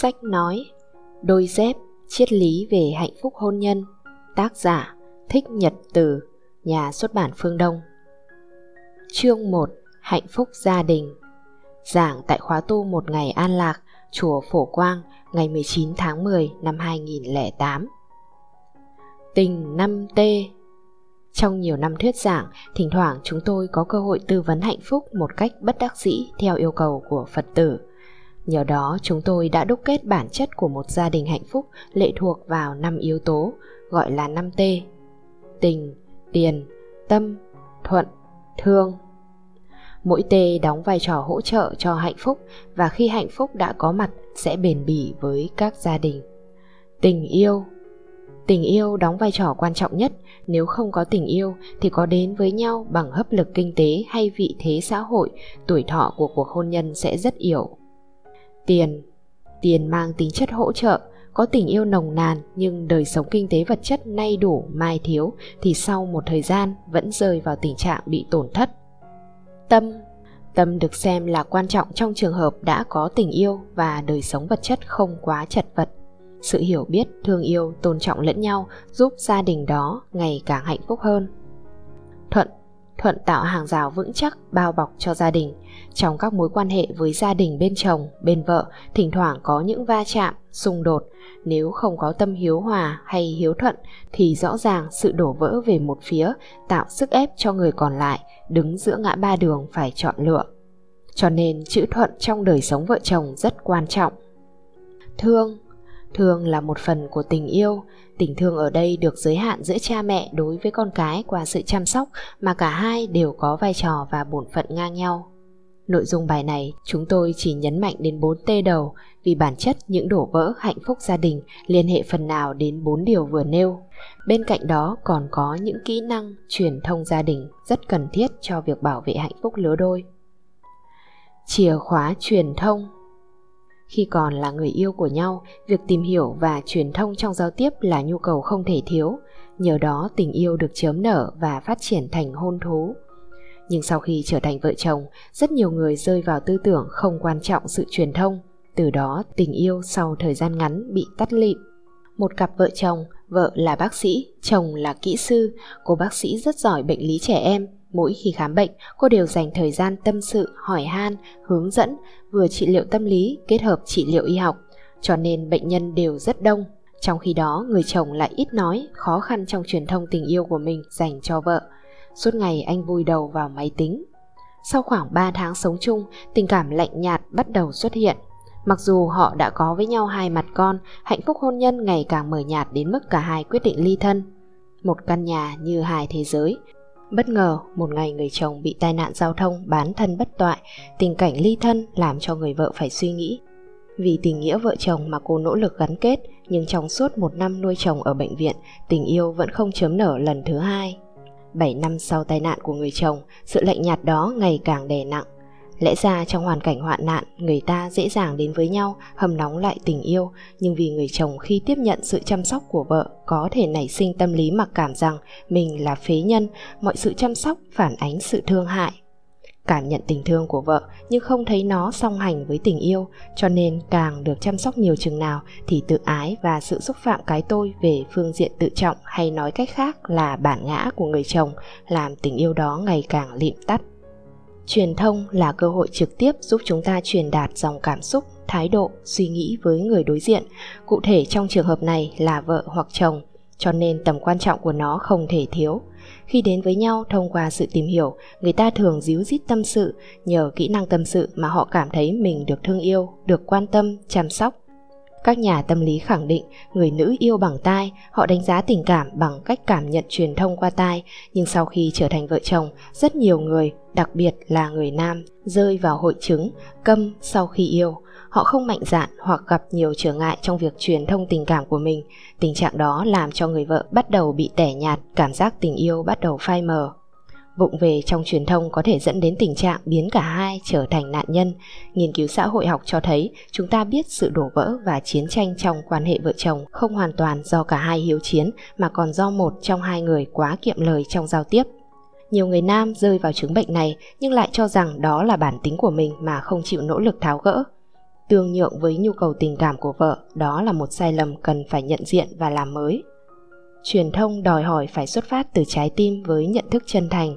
Sách nói Đôi dép Triết lý về hạnh phúc hôn nhân. Tác giả Thích Nhật Từ Nhà xuất bản Phương Đông. Chương 1 Hạnh phúc gia đình. Giảng tại khóa tu một ngày an lạc Chùa Phổ Quang ngày 19 tháng 10 năm 2008 Tình 5T Trong nhiều năm thuyết giảng, thỉnh thoảng chúng tôi có cơ hội tư vấn hạnh phúc một cách bất đắc dĩ theo yêu cầu của Phật tử. Nhờ đó chúng tôi đã đúc kết bản chất của một gia đình hạnh phúc lệ thuộc vào năm yếu tố, gọi là 5T. Tình, tiền, tâm, thuận, thương. Mỗi T đóng vai trò hỗ trợ cho hạnh phúc và khi hạnh phúc đã có mặt sẽ bền bỉ với các gia đình. Tình yêu Tình yêu đóng vai trò quan trọng nhất, nếu không có tình yêu thì có đến với nhau bằng hấp lực kinh tế hay vị thế xã hội, tuổi thọ của cuộc hôn nhân sẽ rất yếu. Tiền Tiền mang tính chất hỗ trợ, có tình yêu nồng nàn nhưng đời sống kinh tế vật chất nay đủ mai thiếu thì sau một thời gian vẫn rơi vào tình trạng bị tổn thất. Tâm Tâm được xem là quan trọng trong trường hợp đã có tình yêu và đời sống vật chất không quá chật vật. Sự hiểu biết, thương yêu, tôn trọng lẫn nhau giúp gia đình đó ngày càng hạnh phúc hơn. Thuận Thuận tạo hàng rào vững chắc bao bọc cho gia đình. Trong các mối quan hệ với gia đình bên chồng, bên vợ, thỉnh thoảng có những va chạm, xung đột. Nếu không có tâm hiếu hòa hay hiếu thuận thì rõ ràng sự đổ vỡ về một phía tạo sức ép cho người còn lại đứng giữa ngã ba đường phải chọn lựa. Cho nên chữ thuận trong đời sống vợ chồng rất quan trọng. Thương Thương là một phần của tình yêu, tình thương ở đây được giới hạn giữa cha mẹ đối với con cái qua sự chăm sóc mà cả hai đều có vai trò và bổn phận ngang nhau. Nội dung bài này chúng tôi chỉ nhấn mạnh đến 4 T đầu vì bản chất những đổ vỡ hạnh phúc gia đình liên hệ phần nào đến 4 điều vừa nêu. Bên cạnh đó còn có những kỹ năng truyền thông gia đình rất cần thiết cho việc bảo vệ hạnh phúc lứa đôi. Chìa khóa truyền thông khi còn là người yêu của nhau, việc tìm hiểu và truyền thông trong giao tiếp là nhu cầu không thể thiếu. Nhờ đó tình yêu được chớm nở và phát triển thành hôn thú. Nhưng sau khi trở thành vợ chồng, rất nhiều người rơi vào tư tưởng không quan trọng sự truyền thông. Từ đó tình yêu sau thời gian ngắn bị tắt lịm. Một cặp vợ chồng, vợ là bác sĩ, chồng là kỹ sư. Cô bác sĩ rất giỏi bệnh lý trẻ em, Mỗi khi khám bệnh, cô đều dành thời gian tâm sự, hỏi han, hướng dẫn, vừa trị liệu tâm lý kết hợp trị liệu y học, cho nên bệnh nhân đều rất đông. Trong khi đó, người chồng lại ít nói, khó khăn trong truyền thông tình yêu của mình dành cho vợ. Suốt ngày anh vùi đầu vào máy tính. Sau khoảng 3 tháng sống chung, tình cảm lạnh nhạt bắt đầu xuất hiện. Mặc dù họ đã có với nhau hai mặt con, hạnh phúc hôn nhân ngày càng mờ nhạt đến mức cả hai quyết định ly thân. Một căn nhà như hai thế giới, Bất ngờ, một ngày người chồng bị tai nạn giao thông bán thân bất toại, tình cảnh ly thân làm cho người vợ phải suy nghĩ. Vì tình nghĩa vợ chồng mà cô nỗ lực gắn kết, nhưng trong suốt một năm nuôi chồng ở bệnh viện, tình yêu vẫn không chớm nở lần thứ hai. Bảy năm sau tai nạn của người chồng, sự lạnh nhạt đó ngày càng đè nặng. Lẽ ra trong hoàn cảnh hoạn nạn, người ta dễ dàng đến với nhau, hầm nóng lại tình yêu, nhưng vì người chồng khi tiếp nhận sự chăm sóc của vợ có thể nảy sinh tâm lý mặc cảm rằng mình là phế nhân, mọi sự chăm sóc phản ánh sự thương hại. Cảm nhận tình thương của vợ nhưng không thấy nó song hành với tình yêu, cho nên càng được chăm sóc nhiều chừng nào thì tự ái và sự xúc phạm cái tôi về phương diện tự trọng hay nói cách khác là bản ngã của người chồng làm tình yêu đó ngày càng lịm tắt truyền thông là cơ hội trực tiếp giúp chúng ta truyền đạt dòng cảm xúc, thái độ, suy nghĩ với người đối diện. Cụ thể trong trường hợp này là vợ hoặc chồng, cho nên tầm quan trọng của nó không thể thiếu. Khi đến với nhau thông qua sự tìm hiểu, người ta thường díu dít tâm sự, nhờ kỹ năng tâm sự mà họ cảm thấy mình được thương yêu, được quan tâm, chăm sóc các nhà tâm lý khẳng định người nữ yêu bằng tai, họ đánh giá tình cảm bằng cách cảm nhận truyền thông qua tai, nhưng sau khi trở thành vợ chồng, rất nhiều người, đặc biệt là người nam, rơi vào hội chứng câm sau khi yêu. Họ không mạnh dạn hoặc gặp nhiều trở ngại trong việc truyền thông tình cảm của mình. Tình trạng đó làm cho người vợ bắt đầu bị tẻ nhạt, cảm giác tình yêu bắt đầu phai mờ. Vụng về trong truyền thông có thể dẫn đến tình trạng biến cả hai trở thành nạn nhân. Nghiên cứu xã hội học cho thấy chúng ta biết sự đổ vỡ và chiến tranh trong quan hệ vợ chồng không hoàn toàn do cả hai hiếu chiến mà còn do một trong hai người quá kiệm lời trong giao tiếp. Nhiều người nam rơi vào chứng bệnh này nhưng lại cho rằng đó là bản tính của mình mà không chịu nỗ lực tháo gỡ. tương nhượng với nhu cầu tình cảm của vợ, đó là một sai lầm cần phải nhận diện và làm mới. Truyền thông đòi hỏi phải xuất phát từ trái tim với nhận thức chân thành,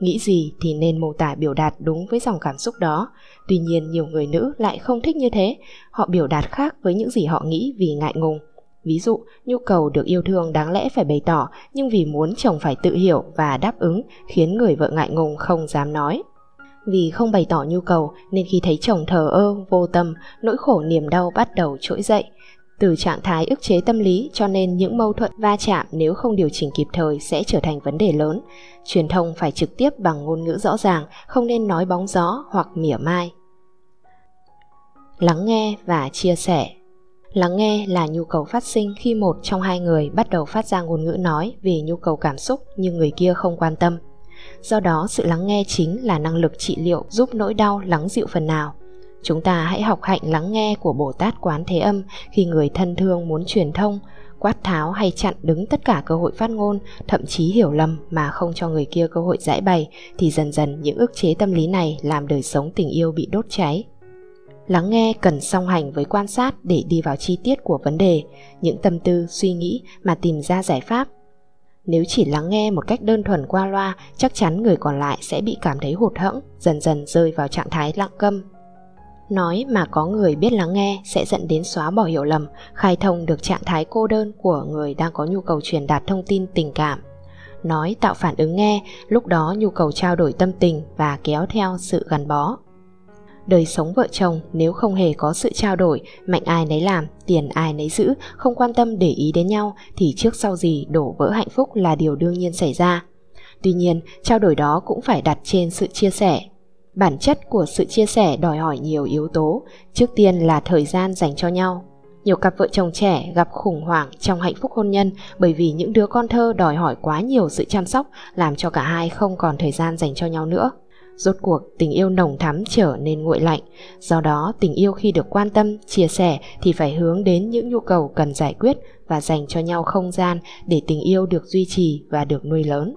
nghĩ gì thì nên mô tả biểu đạt đúng với dòng cảm xúc đó. Tuy nhiên nhiều người nữ lại không thích như thế, họ biểu đạt khác với những gì họ nghĩ vì ngại ngùng. Ví dụ, nhu cầu được yêu thương đáng lẽ phải bày tỏ, nhưng vì muốn chồng phải tự hiểu và đáp ứng khiến người vợ ngại ngùng không dám nói. Vì không bày tỏ nhu cầu nên khi thấy chồng thờ ơ, vô tâm, nỗi khổ niềm đau bắt đầu trỗi dậy. Từ trạng thái ức chế tâm lý cho nên những mâu thuẫn va chạm nếu không điều chỉnh kịp thời sẽ trở thành vấn đề lớn. Truyền thông phải trực tiếp bằng ngôn ngữ rõ ràng, không nên nói bóng gió hoặc mỉa mai. Lắng nghe và chia sẻ Lắng nghe là nhu cầu phát sinh khi một trong hai người bắt đầu phát ra ngôn ngữ nói vì nhu cầu cảm xúc nhưng người kia không quan tâm. Do đó, sự lắng nghe chính là năng lực trị liệu giúp nỗi đau lắng dịu phần nào. Chúng ta hãy học hạnh lắng nghe của Bồ Tát Quán Thế Âm khi người thân thương muốn truyền thông, quát tháo hay chặn đứng tất cả cơ hội phát ngôn, thậm chí hiểu lầm mà không cho người kia cơ hội giải bày, thì dần dần những ức chế tâm lý này làm đời sống tình yêu bị đốt cháy. Lắng nghe cần song hành với quan sát để đi vào chi tiết của vấn đề, những tâm tư, suy nghĩ mà tìm ra giải pháp. Nếu chỉ lắng nghe một cách đơn thuần qua loa, chắc chắn người còn lại sẽ bị cảm thấy hụt hẫng, dần dần rơi vào trạng thái lặng câm. Nói mà có người biết lắng nghe sẽ dẫn đến xóa bỏ hiểu lầm, khai thông được trạng thái cô đơn của người đang có nhu cầu truyền đạt thông tin tình cảm. Nói tạo phản ứng nghe, lúc đó nhu cầu trao đổi tâm tình và kéo theo sự gắn bó. Đời sống vợ chồng nếu không hề có sự trao đổi, mạnh ai nấy làm, tiền ai nấy giữ, không quan tâm để ý đến nhau thì trước sau gì đổ vỡ hạnh phúc là điều đương nhiên xảy ra. Tuy nhiên, trao đổi đó cũng phải đặt trên sự chia sẻ. Bản chất của sự chia sẻ đòi hỏi nhiều yếu tố, trước tiên là thời gian dành cho nhau. Nhiều cặp vợ chồng trẻ gặp khủng hoảng trong hạnh phúc hôn nhân bởi vì những đứa con thơ đòi hỏi quá nhiều sự chăm sóc làm cho cả hai không còn thời gian dành cho nhau nữa. Rốt cuộc tình yêu nồng thắm trở nên nguội lạnh Do đó tình yêu khi được quan tâm, chia sẻ Thì phải hướng đến những nhu cầu cần giải quyết Và dành cho nhau không gian để tình yêu được duy trì và được nuôi lớn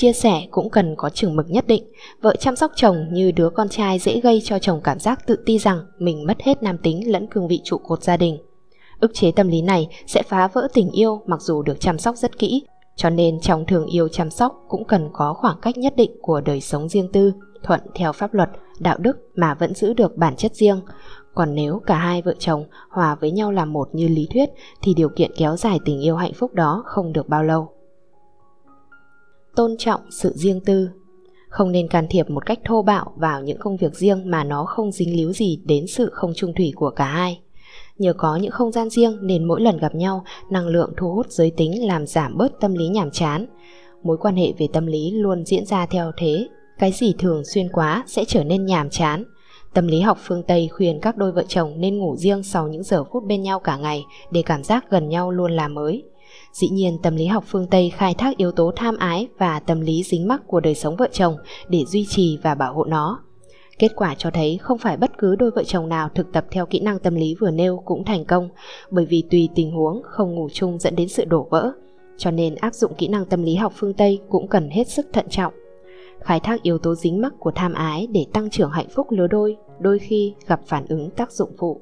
Chia sẻ cũng cần có chừng mực nhất định Vợ chăm sóc chồng như đứa con trai dễ gây cho chồng cảm giác tự ti rằng Mình mất hết nam tính lẫn cương vị trụ cột gia đình Ức chế tâm lý này sẽ phá vỡ tình yêu mặc dù được chăm sóc rất kỹ cho nên trong thường yêu chăm sóc cũng cần có khoảng cách nhất định của đời sống riêng tư, thuận theo pháp luật, đạo đức mà vẫn giữ được bản chất riêng. Còn nếu cả hai vợ chồng hòa với nhau làm một như lý thuyết thì điều kiện kéo dài tình yêu hạnh phúc đó không được bao lâu. Tôn trọng sự riêng tư không nên can thiệp một cách thô bạo vào những công việc riêng mà nó không dính líu gì đến sự không trung thủy của cả hai. Nhờ có những không gian riêng nên mỗi lần gặp nhau, năng lượng thu hút giới tính làm giảm bớt tâm lý nhàm chán. Mối quan hệ về tâm lý luôn diễn ra theo thế, cái gì thường xuyên quá sẽ trở nên nhàm chán. Tâm lý học phương Tây khuyên các đôi vợ chồng nên ngủ riêng sau những giờ phút bên nhau cả ngày để cảm giác gần nhau luôn là mới. Dĩ nhiên tâm lý học phương Tây khai thác yếu tố tham ái và tâm lý dính mắc của đời sống vợ chồng để duy trì và bảo hộ nó. Kết quả cho thấy không phải bất cứ đôi vợ chồng nào thực tập theo kỹ năng tâm lý vừa nêu cũng thành công, bởi vì tùy tình huống không ngủ chung dẫn đến sự đổ vỡ. Cho nên áp dụng kỹ năng tâm lý học phương Tây cũng cần hết sức thận trọng. Khai thác yếu tố dính mắc của tham ái để tăng trưởng hạnh phúc lứa đôi, đôi khi gặp phản ứng tác dụng phụ.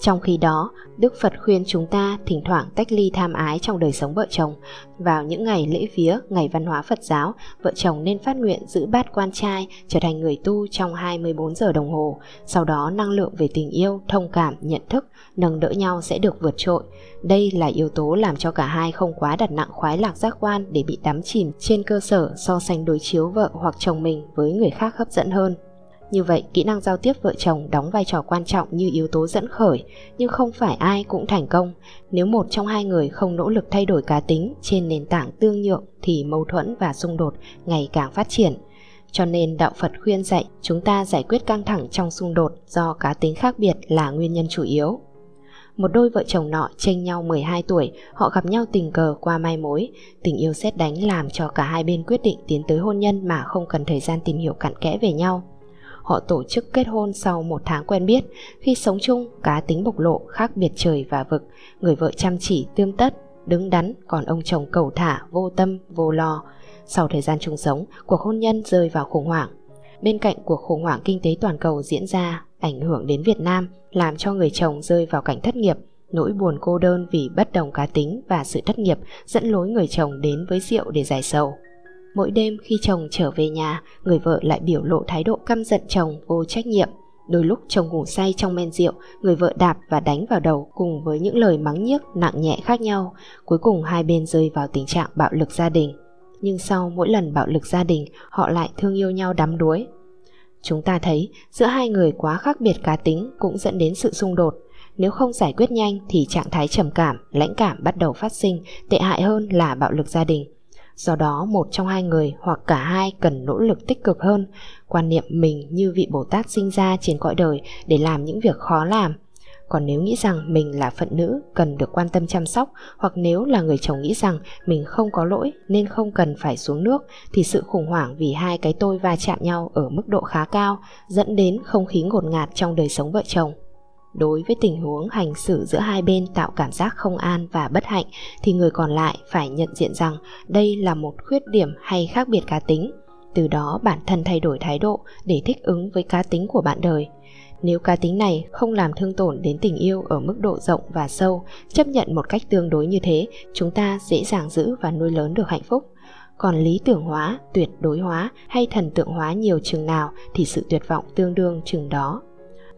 Trong khi đó, Đức Phật khuyên chúng ta thỉnh thoảng tách ly tham ái trong đời sống vợ chồng. Vào những ngày lễ vía, ngày văn hóa Phật giáo, vợ chồng nên phát nguyện giữ bát quan trai, trở thành người tu trong 24 giờ đồng hồ. Sau đó năng lượng về tình yêu, thông cảm, nhận thức, nâng đỡ nhau sẽ được vượt trội. Đây là yếu tố làm cho cả hai không quá đặt nặng khoái lạc giác quan để bị đắm chìm trên cơ sở so sánh đối chiếu vợ hoặc chồng mình với người khác hấp dẫn hơn. Như vậy, kỹ năng giao tiếp vợ chồng đóng vai trò quan trọng như yếu tố dẫn khởi, nhưng không phải ai cũng thành công. Nếu một trong hai người không nỗ lực thay đổi cá tính trên nền tảng tương nhượng thì mâu thuẫn và xung đột ngày càng phát triển. Cho nên đạo Phật khuyên dạy chúng ta giải quyết căng thẳng trong xung đột do cá tính khác biệt là nguyên nhân chủ yếu. Một đôi vợ chồng nọ tranh nhau 12 tuổi, họ gặp nhau tình cờ qua mai mối. Tình yêu xét đánh làm cho cả hai bên quyết định tiến tới hôn nhân mà không cần thời gian tìm hiểu cặn kẽ về nhau. Họ tổ chức kết hôn sau một tháng quen biết, khi sống chung, cá tính bộc lộ khác biệt trời và vực, người vợ chăm chỉ tươm tất, đứng đắn, còn ông chồng cầu thả, vô tâm, vô lo. Sau thời gian chung sống, cuộc hôn nhân rơi vào khủng hoảng. Bên cạnh cuộc khủng hoảng kinh tế toàn cầu diễn ra, ảnh hưởng đến Việt Nam, làm cho người chồng rơi vào cảnh thất nghiệp, nỗi buồn cô đơn vì bất đồng cá tính và sự thất nghiệp dẫn lối người chồng đến với rượu để giải sầu. Mỗi đêm khi chồng trở về nhà, người vợ lại biểu lộ thái độ căm giận chồng vô trách nhiệm. Đôi lúc chồng ngủ say trong men rượu, người vợ đạp và đánh vào đầu cùng với những lời mắng nhiếc nặng nhẹ khác nhau. Cuối cùng hai bên rơi vào tình trạng bạo lực gia đình. Nhưng sau mỗi lần bạo lực gia đình, họ lại thương yêu nhau đắm đuối. Chúng ta thấy giữa hai người quá khác biệt cá tính cũng dẫn đến sự xung đột. Nếu không giải quyết nhanh thì trạng thái trầm cảm, lãnh cảm bắt đầu phát sinh, tệ hại hơn là bạo lực gia đình. Do đó một trong hai người hoặc cả hai cần nỗ lực tích cực hơn, quan niệm mình như vị Bồ Tát sinh ra trên cõi đời để làm những việc khó làm. Còn nếu nghĩ rằng mình là phận nữ cần được quan tâm chăm sóc hoặc nếu là người chồng nghĩ rằng mình không có lỗi nên không cần phải xuống nước thì sự khủng hoảng vì hai cái tôi va chạm nhau ở mức độ khá cao dẫn đến không khí ngột ngạt trong đời sống vợ chồng. Đối với tình huống hành xử giữa hai bên tạo cảm giác không an và bất hạnh thì người còn lại phải nhận diện rằng đây là một khuyết điểm hay khác biệt cá tính. Từ đó bản thân thay đổi thái độ để thích ứng với cá tính của bạn đời. Nếu cá tính này không làm thương tổn đến tình yêu ở mức độ rộng và sâu, chấp nhận một cách tương đối như thế, chúng ta dễ dàng giữ và nuôi lớn được hạnh phúc. Còn lý tưởng hóa, tuyệt đối hóa hay thần tượng hóa nhiều chừng nào thì sự tuyệt vọng tương đương chừng đó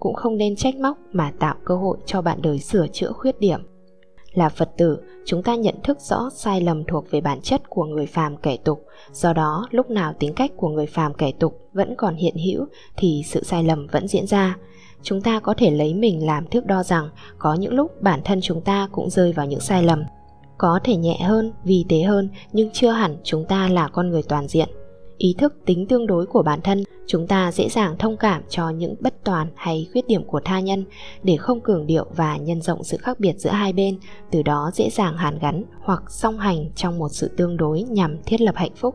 cũng không nên trách móc mà tạo cơ hội cho bạn đời sửa chữa khuyết điểm. Là Phật tử, chúng ta nhận thức rõ sai lầm thuộc về bản chất của người phàm kẻ tục, do đó lúc nào tính cách của người phàm kẻ tục vẫn còn hiện hữu thì sự sai lầm vẫn diễn ra. Chúng ta có thể lấy mình làm thước đo rằng có những lúc bản thân chúng ta cũng rơi vào những sai lầm. Có thể nhẹ hơn, vi tế hơn nhưng chưa hẳn chúng ta là con người toàn diện ý thức tính tương đối của bản thân, chúng ta dễ dàng thông cảm cho những bất toàn hay khuyết điểm của tha nhân để không cường điệu và nhân rộng sự khác biệt giữa hai bên, từ đó dễ dàng hàn gắn hoặc song hành trong một sự tương đối nhằm thiết lập hạnh phúc.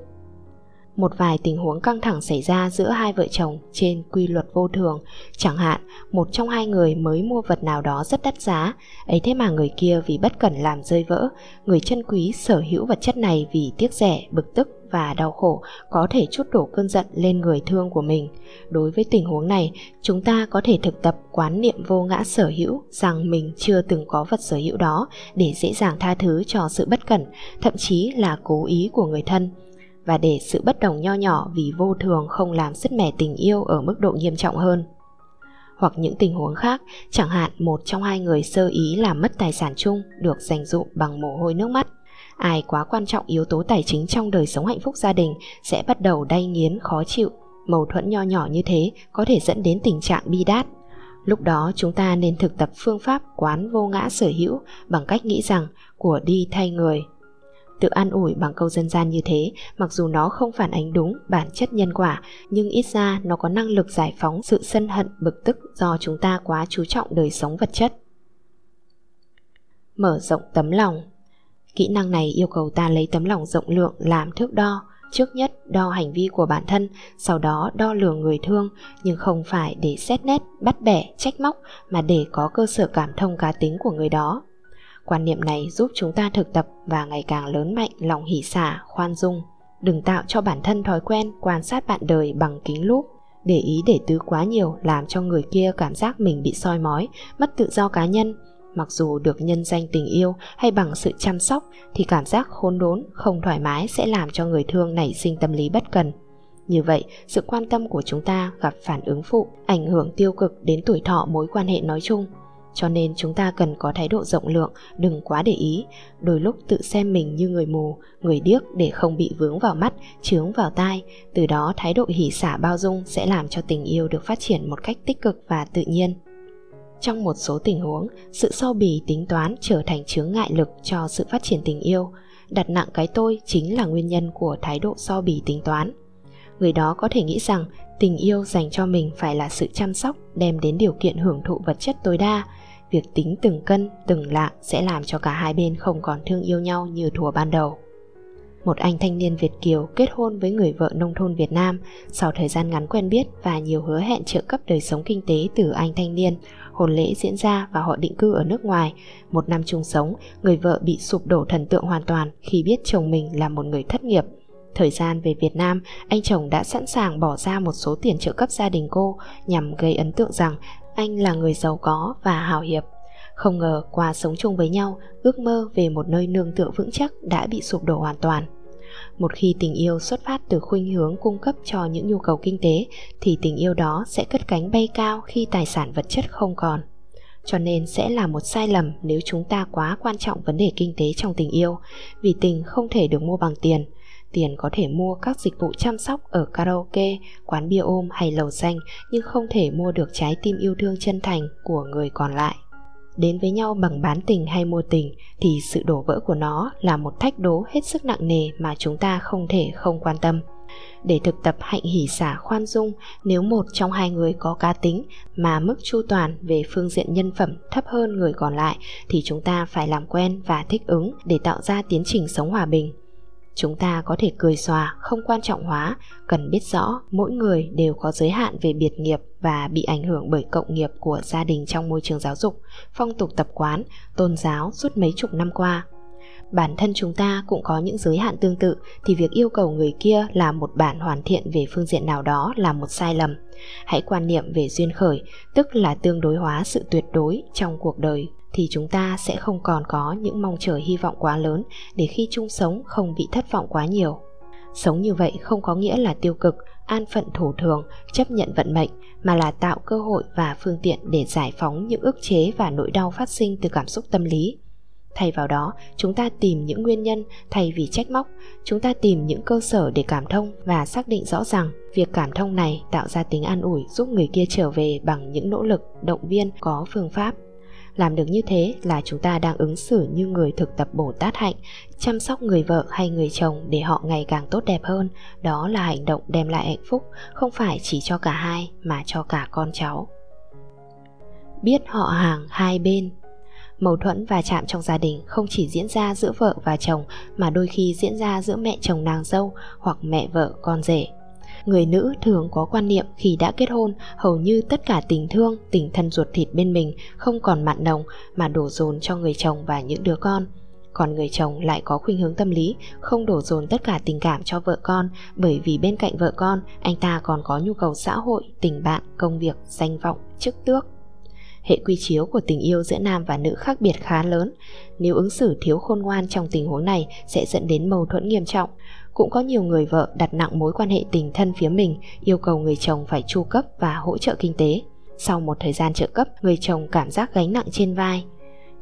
Một vài tình huống căng thẳng xảy ra giữa hai vợ chồng trên quy luật vô thường, chẳng hạn, một trong hai người mới mua vật nào đó rất đắt giá, ấy thế mà người kia vì bất cẩn làm rơi vỡ, người chân quý sở hữu vật chất này vì tiếc rẻ, bực tức và đau khổ có thể chút đổ cơn giận lên người thương của mình. Đối với tình huống này chúng ta có thể thực tập quán niệm vô ngã sở hữu rằng mình chưa từng có vật sở hữu đó để dễ dàng tha thứ cho sự bất cẩn thậm chí là cố ý của người thân. Và để sự bất đồng nho nhỏ vì vô thường không làm sứt mẻ tình yêu ở mức độ nghiêm trọng hơn. Hoặc những tình huống khác, chẳng hạn một trong hai người sơ ý làm mất tài sản chung được dành dụ bằng mồ hôi nước mắt. Ai quá quan trọng yếu tố tài chính trong đời sống hạnh phúc gia đình sẽ bắt đầu đay nghiến khó chịu. Mâu thuẫn nho nhỏ như thế có thể dẫn đến tình trạng bi đát. Lúc đó chúng ta nên thực tập phương pháp quán vô ngã sở hữu bằng cách nghĩ rằng của đi thay người Tự an ủi bằng câu dân gian như thế, mặc dù nó không phản ánh đúng bản chất nhân quả, nhưng ít ra nó có năng lực giải phóng sự sân hận bực tức do chúng ta quá chú trọng đời sống vật chất. Mở rộng tấm lòng Kỹ năng này yêu cầu ta lấy tấm lòng rộng lượng làm thước đo, trước nhất đo hành vi của bản thân, sau đó đo lường người thương, nhưng không phải để xét nét, bắt bẻ, trách móc, mà để có cơ sở cảm thông cá tính của người đó. Quan niệm này giúp chúng ta thực tập và ngày càng lớn mạnh lòng hỷ xả, khoan dung. Đừng tạo cho bản thân thói quen quan sát bạn đời bằng kính lúp. Để ý để tứ quá nhiều làm cho người kia cảm giác mình bị soi mói, mất tự do cá nhân. Mặc dù được nhân danh tình yêu hay bằng sự chăm sóc thì cảm giác khốn đốn, không thoải mái sẽ làm cho người thương nảy sinh tâm lý bất cần. Như vậy, sự quan tâm của chúng ta gặp phản ứng phụ, ảnh hưởng tiêu cực đến tuổi thọ mối quan hệ nói chung. Cho nên chúng ta cần có thái độ rộng lượng đừng quá để ý. Đôi lúc tự xem mình như người mù người điếc để không bị vướng vào mắt chướng vào tai. Từ đó thái độ hỉ xả bao dung sẽ làm cho tình yêu được phát triển một cách tích cực và tự nhiên trong một số tình huống sự so bì tính toán trở thành chướng ngại lực cho sự phát triển tình yêu đặt nặng cái tôi chính là nguyên nhân của thái độ so bì tính toán người đó có thể nghĩ rằng tình yêu dành cho mình phải là sự chăm sóc đem đến điều kiện hưởng thụ vật chất tối đa việc tính từng cân, từng lạng sẽ làm cho cả hai bên không còn thương yêu nhau như thùa ban đầu. Một anh thanh niên Việt Kiều kết hôn với người vợ nông thôn Việt Nam sau thời gian ngắn quen biết và nhiều hứa hẹn trợ cấp đời sống kinh tế từ anh thanh niên. Hôn lễ diễn ra và họ định cư ở nước ngoài. Một năm chung sống, người vợ bị sụp đổ thần tượng hoàn toàn khi biết chồng mình là một người thất nghiệp. Thời gian về Việt Nam, anh chồng đã sẵn sàng bỏ ra một số tiền trợ cấp gia đình cô nhằm gây ấn tượng rằng anh là người giàu có và hào hiệp. Không ngờ qua sống chung với nhau, ước mơ về một nơi nương tựa vững chắc đã bị sụp đổ hoàn toàn. Một khi tình yêu xuất phát từ khuynh hướng cung cấp cho những nhu cầu kinh tế thì tình yêu đó sẽ cất cánh bay cao khi tài sản vật chất không còn. Cho nên sẽ là một sai lầm nếu chúng ta quá quan trọng vấn đề kinh tế trong tình yêu, vì tình không thể được mua bằng tiền. Tiền có thể mua các dịch vụ chăm sóc ở karaoke, quán bia ôm hay lầu xanh nhưng không thể mua được trái tim yêu thương chân thành của người còn lại đến với nhau bằng bán tình hay mua tình thì sự đổ vỡ của nó là một thách đố hết sức nặng nề mà chúng ta không thể không quan tâm. Để thực tập hạnh hỷ xả khoan dung, nếu một trong hai người có cá tính mà mức chu toàn về phương diện nhân phẩm thấp hơn người còn lại thì chúng ta phải làm quen và thích ứng để tạo ra tiến trình sống hòa bình chúng ta có thể cười xòa, không quan trọng hóa, cần biết rõ mỗi người đều có giới hạn về biệt nghiệp và bị ảnh hưởng bởi cộng nghiệp của gia đình trong môi trường giáo dục, phong tục tập quán, tôn giáo suốt mấy chục năm qua bản thân chúng ta cũng có những giới hạn tương tự, thì việc yêu cầu người kia là một bản hoàn thiện về phương diện nào đó là một sai lầm. Hãy quan niệm về duyên khởi, tức là tương đối hóa sự tuyệt đối trong cuộc đời, thì chúng ta sẽ không còn có những mong chờ hy vọng quá lớn để khi chung sống không bị thất vọng quá nhiều. Sống như vậy không có nghĩa là tiêu cực, an phận thủ thường, chấp nhận vận mệnh, mà là tạo cơ hội và phương tiện để giải phóng những ức chế và nỗi đau phát sinh từ cảm xúc tâm lý thay vào đó, chúng ta tìm những nguyên nhân thay vì trách móc. Chúng ta tìm những cơ sở để cảm thông và xác định rõ rằng việc cảm thông này tạo ra tính an ủi giúp người kia trở về bằng những nỗ lực, động viên, có phương pháp. Làm được như thế là chúng ta đang ứng xử như người thực tập bồ tát hạnh, chăm sóc người vợ hay người chồng để họ ngày càng tốt đẹp hơn. Đó là hành động đem lại hạnh phúc, không phải chỉ cho cả hai mà cho cả con cháu. Biết họ hàng hai bên mâu thuẫn và chạm trong gia đình không chỉ diễn ra giữa vợ và chồng, mà đôi khi diễn ra giữa mẹ chồng nàng dâu hoặc mẹ vợ con rể. Người nữ thường có quan niệm khi đã kết hôn, hầu như tất cả tình thương, tình thân ruột thịt bên mình không còn mặn nồng mà đổ dồn cho người chồng và những đứa con. Còn người chồng lại có khuynh hướng tâm lý, không đổ dồn tất cả tình cảm cho vợ con, bởi vì bên cạnh vợ con, anh ta còn có nhu cầu xã hội, tình bạn, công việc, danh vọng, chức tước hệ quy chiếu của tình yêu giữa nam và nữ khác biệt khá lớn. Nếu ứng xử thiếu khôn ngoan trong tình huống này sẽ dẫn đến mâu thuẫn nghiêm trọng. Cũng có nhiều người vợ đặt nặng mối quan hệ tình thân phía mình, yêu cầu người chồng phải chu cấp và hỗ trợ kinh tế. Sau một thời gian trợ cấp, người chồng cảm giác gánh nặng trên vai.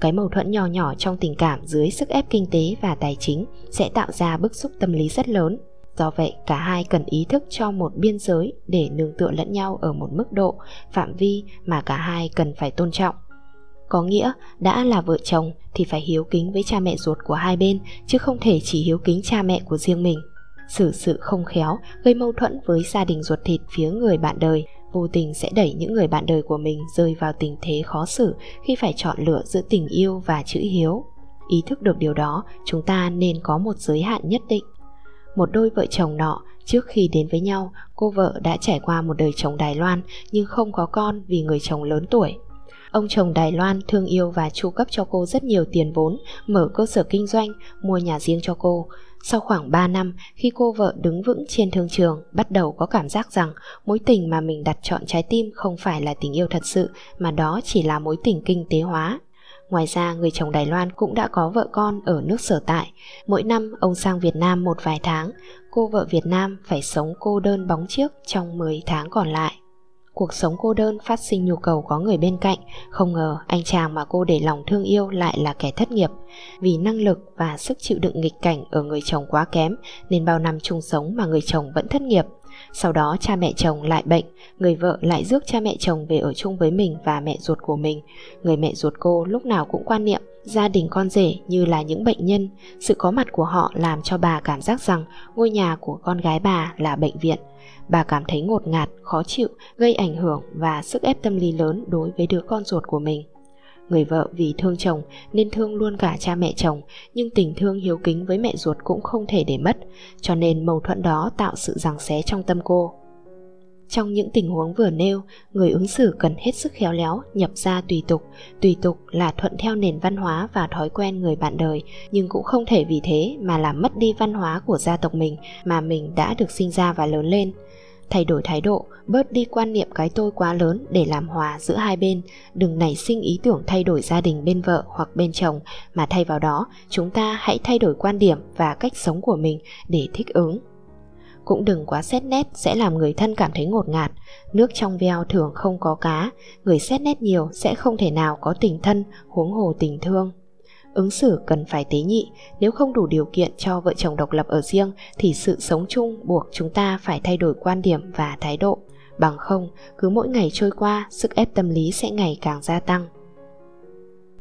Cái mâu thuẫn nhỏ nhỏ trong tình cảm dưới sức ép kinh tế và tài chính sẽ tạo ra bức xúc tâm lý rất lớn do vậy, cả hai cần ý thức cho một biên giới để nương tựa lẫn nhau ở một mức độ, phạm vi mà cả hai cần phải tôn trọng. Có nghĩa, đã là vợ chồng thì phải hiếu kính với cha mẹ ruột của hai bên, chứ không thể chỉ hiếu kính cha mẹ của riêng mình. Xử sự không khéo, gây mâu thuẫn với gia đình ruột thịt phía người bạn đời, vô tình sẽ đẩy những người bạn đời của mình rơi vào tình thế khó xử khi phải chọn lựa giữa tình yêu và chữ hiếu. Ý thức được điều đó, chúng ta nên có một giới hạn nhất định một đôi vợ chồng nọ trước khi đến với nhau cô vợ đã trải qua một đời chồng đài loan nhưng không có con vì người chồng lớn tuổi Ông chồng Đài Loan thương yêu và chu cấp cho cô rất nhiều tiền vốn, mở cơ sở kinh doanh, mua nhà riêng cho cô. Sau khoảng 3 năm, khi cô vợ đứng vững trên thương trường, bắt đầu có cảm giác rằng mối tình mà mình đặt chọn trái tim không phải là tình yêu thật sự, mà đó chỉ là mối tình kinh tế hóa. Ngoài ra, người chồng Đài Loan cũng đã có vợ con ở nước sở tại. Mỗi năm, ông sang Việt Nam một vài tháng, cô vợ Việt Nam phải sống cô đơn bóng chiếc trong 10 tháng còn lại. Cuộc sống cô đơn phát sinh nhu cầu có người bên cạnh Không ngờ anh chàng mà cô để lòng thương yêu lại là kẻ thất nghiệp Vì năng lực và sức chịu đựng nghịch cảnh ở người chồng quá kém Nên bao năm chung sống mà người chồng vẫn thất nghiệp sau đó cha mẹ chồng lại bệnh Người vợ lại rước cha mẹ chồng về ở chung với mình và mẹ ruột của mình. Người mẹ ruột cô lúc nào cũng quan niệm Gia đình con rể như là những bệnh nhân. Sự có mặt của họ làm cho bà cảm giác rằng Ngôi nhà của con gái bà là bệnh viện. Bà cảm thấy ngột ngạt, khó chịu, gây ảnh hưởng và sức ép tâm lý lớn đối với đứa con ruột của mình. Người vợ vì thương chồng nên thương luôn cả cha mẹ chồng, nhưng tình thương hiếu kính với mẹ ruột cũng không thể để mất, cho nên mâu thuẫn đó tạo sự giằng xé trong tâm cô. Trong những tình huống vừa nêu, người ứng xử cần hết sức khéo léo, nhập ra tùy tục. Tùy tục là thuận theo nền văn hóa và thói quen người bạn đời, nhưng cũng không thể vì thế mà làm mất đi văn hóa của gia tộc mình mà mình đã được sinh ra và lớn lên. Thay đổi thái độ, bớt đi quan niệm cái tôi quá lớn để làm hòa giữa hai bên, đừng nảy sinh ý tưởng thay đổi gia đình bên vợ hoặc bên chồng, mà thay vào đó, chúng ta hãy thay đổi quan điểm và cách sống của mình để thích ứng cũng đừng quá xét nét sẽ làm người thân cảm thấy ngột ngạt. Nước trong veo thường không có cá, người xét nét nhiều sẽ không thể nào có tình thân, huống hồ tình thương. Ứng xử cần phải tế nhị, nếu không đủ điều kiện cho vợ chồng độc lập ở riêng thì sự sống chung buộc chúng ta phải thay đổi quan điểm và thái độ. Bằng không, cứ mỗi ngày trôi qua, sức ép tâm lý sẽ ngày càng gia tăng.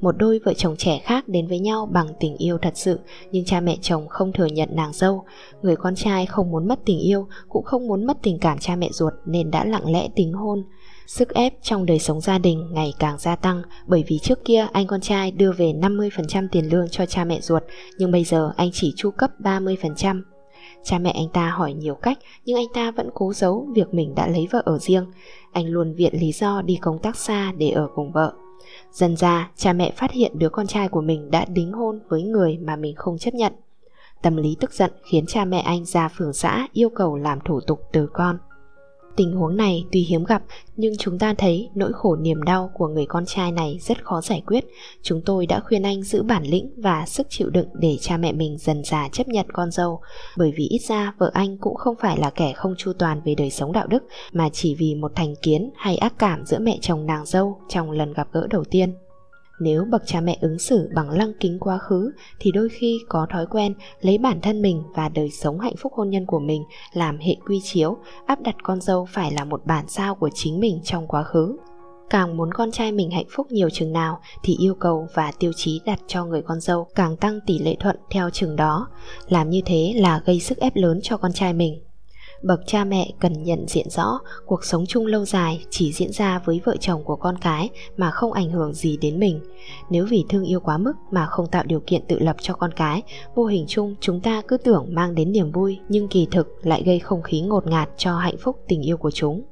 Một đôi vợ chồng trẻ khác đến với nhau bằng tình yêu thật sự nhưng cha mẹ chồng không thừa nhận nàng dâu. Người con trai không muốn mất tình yêu cũng không muốn mất tình cảm cha mẹ ruột nên đã lặng lẽ tính hôn. Sức ép trong đời sống gia đình ngày càng gia tăng bởi vì trước kia anh con trai đưa về 50% tiền lương cho cha mẹ ruột nhưng bây giờ anh chỉ chu cấp 30%. Cha mẹ anh ta hỏi nhiều cách nhưng anh ta vẫn cố giấu việc mình đã lấy vợ ở riêng. Anh luôn viện lý do đi công tác xa để ở cùng vợ. Dần ra, cha mẹ phát hiện đứa con trai của mình đã đính hôn với người mà mình không chấp nhận. Tâm lý tức giận khiến cha mẹ anh ra phường xã yêu cầu làm thủ tục từ con. Tình huống này tuy hiếm gặp, nhưng chúng ta thấy nỗi khổ niềm đau của người con trai này rất khó giải quyết. Chúng tôi đã khuyên anh giữ bản lĩnh và sức chịu đựng để cha mẹ mình dần già chấp nhận con dâu. Bởi vì ít ra vợ anh cũng không phải là kẻ không chu toàn về đời sống đạo đức, mà chỉ vì một thành kiến hay ác cảm giữa mẹ chồng nàng dâu trong lần gặp gỡ đầu tiên. Nếu bậc cha mẹ ứng xử bằng lăng kính quá khứ thì đôi khi có thói quen lấy bản thân mình và đời sống hạnh phúc hôn nhân của mình làm hệ quy chiếu, áp đặt con dâu phải là một bản sao của chính mình trong quá khứ. Càng muốn con trai mình hạnh phúc nhiều chừng nào thì yêu cầu và tiêu chí đặt cho người con dâu càng tăng tỷ lệ thuận theo chừng đó. Làm như thế là gây sức ép lớn cho con trai mình bậc cha mẹ cần nhận diện rõ cuộc sống chung lâu dài chỉ diễn ra với vợ chồng của con cái mà không ảnh hưởng gì đến mình. Nếu vì thương yêu quá mức mà không tạo điều kiện tự lập cho con cái, vô hình chung chúng ta cứ tưởng mang đến niềm vui nhưng kỳ thực lại gây không khí ngột ngạt cho hạnh phúc tình yêu của chúng.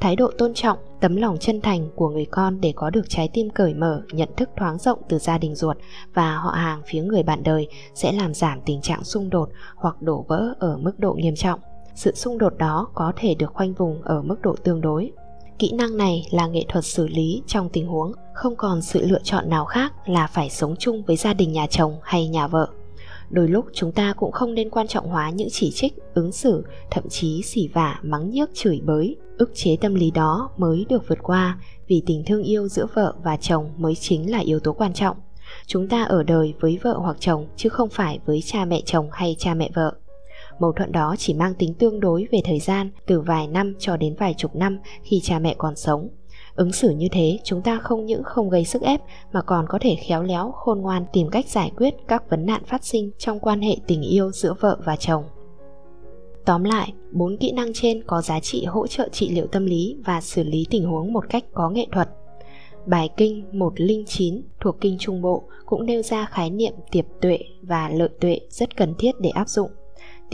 Thái độ tôn trọng, tấm lòng chân thành của người con để có được trái tim cởi mở, nhận thức thoáng rộng từ gia đình ruột và họ hàng phía người bạn đời sẽ làm giảm tình trạng xung đột hoặc đổ vỡ ở mức độ nghiêm trọng sự xung đột đó có thể được khoanh vùng ở mức độ tương đối. Kỹ năng này là nghệ thuật xử lý trong tình huống không còn sự lựa chọn nào khác là phải sống chung với gia đình nhà chồng hay nhà vợ. Đôi lúc chúng ta cũng không nên quan trọng hóa những chỉ trích, ứng xử, thậm chí xỉ vả, mắng nhiếc chửi bới. Ức chế tâm lý đó mới được vượt qua, vì tình thương yêu giữa vợ và chồng mới chính là yếu tố quan trọng. Chúng ta ở đời với vợ hoặc chồng, chứ không phải với cha mẹ chồng hay cha mẹ vợ. Mâu thuẫn đó chỉ mang tính tương đối về thời gian từ vài năm cho đến vài chục năm khi cha mẹ còn sống. Ứng xử như thế, chúng ta không những không gây sức ép mà còn có thể khéo léo, khôn ngoan tìm cách giải quyết các vấn nạn phát sinh trong quan hệ tình yêu giữa vợ và chồng. Tóm lại, bốn kỹ năng trên có giá trị hỗ trợ trị liệu tâm lý và xử lý tình huống một cách có nghệ thuật. Bài kinh 109 thuộc kinh Trung Bộ cũng nêu ra khái niệm tiệp tuệ và lợi tuệ rất cần thiết để áp dụng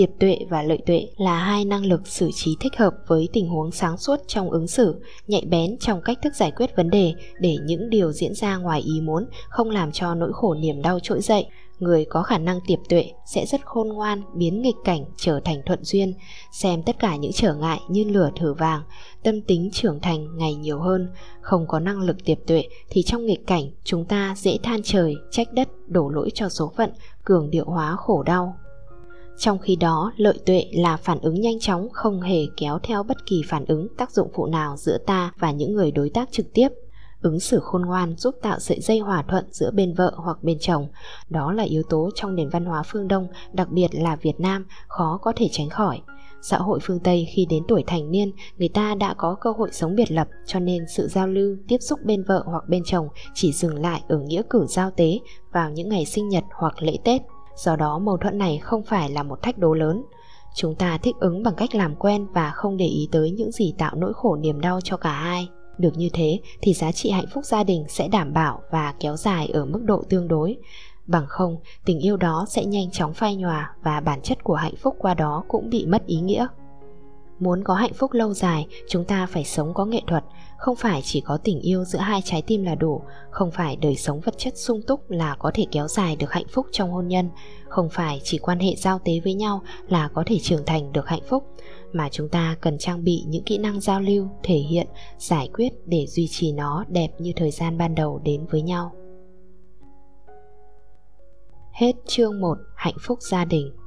tiệp tuệ và lợi tuệ là hai năng lực xử trí thích hợp với tình huống sáng suốt trong ứng xử, nhạy bén trong cách thức giải quyết vấn đề để những điều diễn ra ngoài ý muốn không làm cho nỗi khổ niềm đau trỗi dậy. Người có khả năng tiệp tuệ sẽ rất khôn ngoan, biến nghịch cảnh trở thành thuận duyên, xem tất cả những trở ngại như lửa thử vàng, tâm tính trưởng thành ngày nhiều hơn. Không có năng lực tiệp tuệ thì trong nghịch cảnh, chúng ta dễ than trời, trách đất, đổ lỗi cho số phận, cường điệu hóa khổ đau trong khi đó, lợi tuệ là phản ứng nhanh chóng không hề kéo theo bất kỳ phản ứng tác dụng phụ nào giữa ta và những người đối tác trực tiếp. Ứng xử khôn ngoan giúp tạo sợi dây hòa thuận giữa bên vợ hoặc bên chồng. Đó là yếu tố trong nền văn hóa phương Đông, đặc biệt là Việt Nam, khó có thể tránh khỏi. Xã hội phương Tây khi đến tuổi thành niên, người ta đã có cơ hội sống biệt lập cho nên sự giao lưu, tiếp xúc bên vợ hoặc bên chồng chỉ dừng lại ở nghĩa cử giao tế vào những ngày sinh nhật hoặc lễ Tết do đó mâu thuẫn này không phải là một thách đố lớn. Chúng ta thích ứng bằng cách làm quen và không để ý tới những gì tạo nỗi khổ niềm đau cho cả hai. Được như thế thì giá trị hạnh phúc gia đình sẽ đảm bảo và kéo dài ở mức độ tương đối. Bằng không, tình yêu đó sẽ nhanh chóng phai nhòa và bản chất của hạnh phúc qua đó cũng bị mất ý nghĩa. Muốn có hạnh phúc lâu dài, chúng ta phải sống có nghệ thuật, không phải chỉ có tình yêu giữa hai trái tim là đủ, không phải đời sống vật chất sung túc là có thể kéo dài được hạnh phúc trong hôn nhân, không phải chỉ quan hệ giao tế với nhau là có thể trưởng thành được hạnh phúc, mà chúng ta cần trang bị những kỹ năng giao lưu, thể hiện, giải quyết để duy trì nó đẹp như thời gian ban đầu đến với nhau. Hết chương 1 Hạnh phúc gia đình.